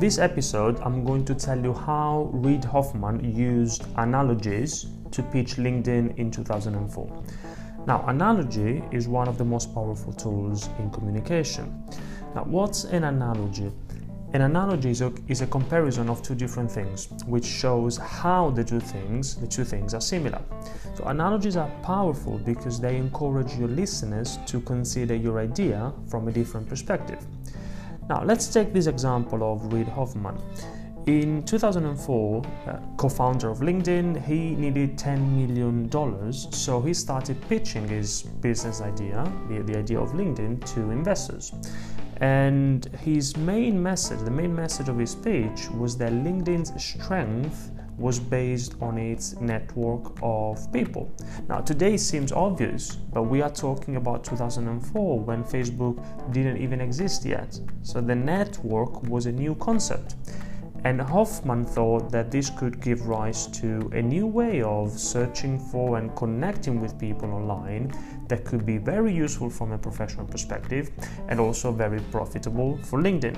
on this episode, I'm going to tell you how Reid Hoffman used analogies to pitch LinkedIn in 2004. Now, analogy is one of the most powerful tools in communication. Now, what's an analogy? An analogy is a, is a, comparison of two different things, which shows how the two things, the two things are similar. So analogies are powerful because they encourage your listeners to consider your idea from a different perspective. Now let's take this example of Reid Hoffman. In 2004, uh, co-founder of LinkedIn, he needed 10 million dollars, so he started pitching his business idea, the, the idea of LinkedIn, to investors. And his main message, the main message of his pitch was that LinkedIn's strength was based on its network of people. Now, today seems obvious, but we are talking about 2004 when Facebook didn't even exist yet. So the network was a new concept. And Hoffman thought that this could give rise to a new way of searching for and connecting with people online that could be very useful from a professional perspective and also very profitable for LinkedIn.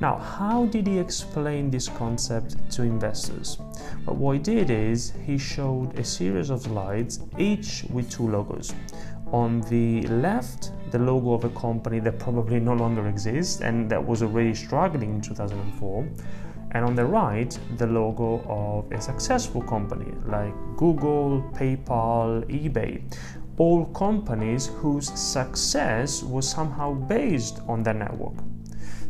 Now, how did he explain this concept to investors? Well, what he did is he showed a series of slides, each with two logos. On the left, the logo of a company that probably no longer exists and that was already struggling in 2004 and on the right the logo of a successful company like Google, PayPal, eBay. All companies whose success was somehow based on the network.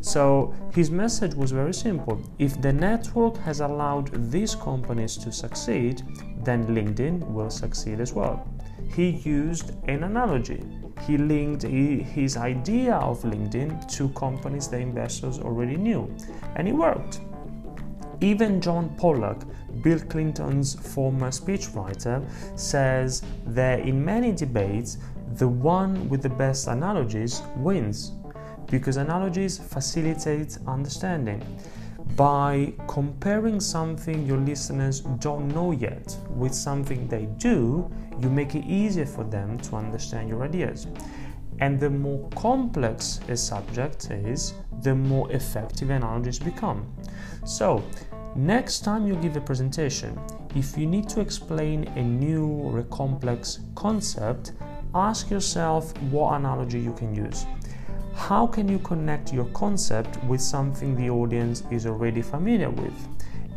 So his message was very simple. If the network has allowed these companies to succeed, then LinkedIn will succeed as well. He used an analogy. He linked his idea of LinkedIn to companies the investors already knew, and it worked. Even John Pollack, Bill Clinton's former speechwriter, says that in many debates, the one with the best analogies wins because analogies facilitate understanding. By comparing something your listeners don't know yet with something they do, you make it easier for them to understand your ideas. And the more complex a subject is, the more effective analogies become. So, next time you give a presentation, if you need to explain a new or a complex concept, ask yourself what analogy you can use. How can you connect your concept with something the audience is already familiar with?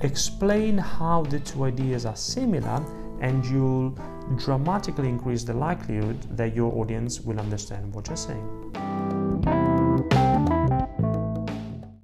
Explain how the two ideas are similar, and you'll dramatically increase the likelihood that your audience will understand what you're saying.